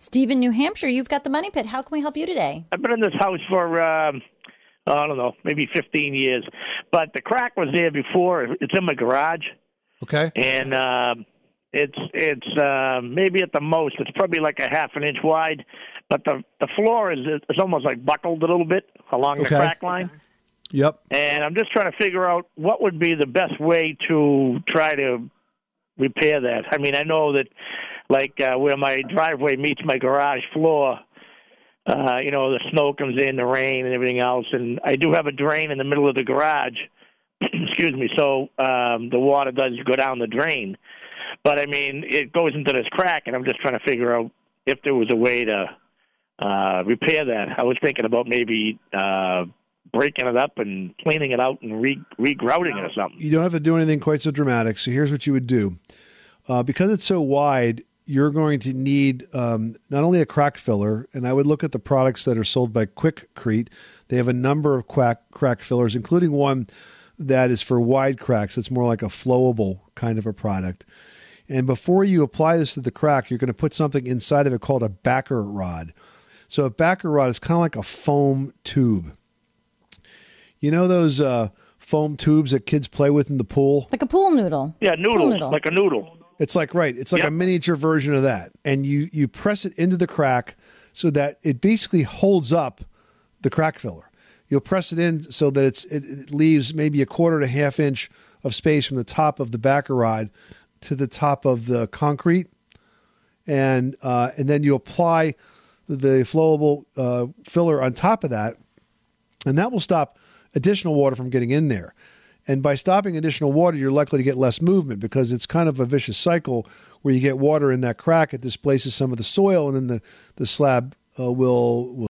Steve in New Hampshire, you've got the money pit. How can we help you today? I've been in this house for um, I don't know, maybe 15 years, but the crack was there before. It's in my garage, Okay. and um, it's it's uh, maybe at the most it's probably like a half an inch wide, but the the floor is it's almost like buckled a little bit along Okay. the crack line. Yep. And I'm just trying to figure out what would be the best way to try to repair that. I mean, I know that like uh, where my driveway meets my garage floor, uh, you know, the snow comes in, the rain, and everything else, and I do have a drain in the middle of the garage. Excuse me. So um, the water does go down the drain, but I mean, it goes into this crack, and I'm just trying to figure out if there was a way to uh, repair that. I was thinking about maybe uh, breaking it up and cleaning it out and re regrouting it or something. You don't have to do anything quite so dramatic. So here's what you would do. Uh, because it's so wide, you're going to need um, not only a crack filler, and I would look at the products that are sold by Quikrete. They have a number of crack, crack fillers, including one that is for wide cracks. It's more like a flowable kind of a product. And before you apply this to the crack, you're going to put something inside of it called a backer rod. So a backer rod is kind of like a foam tube. You know those uh, foam tubes that kids play with in the pool? Like a pool noodle. Yeah, Pool noodles, noodle. like a noodle. It's like right. It's like a miniature version of that, and you you press it into the crack so that it basically holds up the crack filler. You'll press it in so that it's it, it leaves maybe a quarter to half inch of space from the top of the backer rod to the top of the concrete, and uh, and then you apply the flowable uh, filler on top of that, and that will stop additional water from getting in there. And by stopping additional water, you're likely to get less movement because it's kind of a vicious cycle where you get water in that crack, it displaces some of the soil, and then the, the slab uh, will will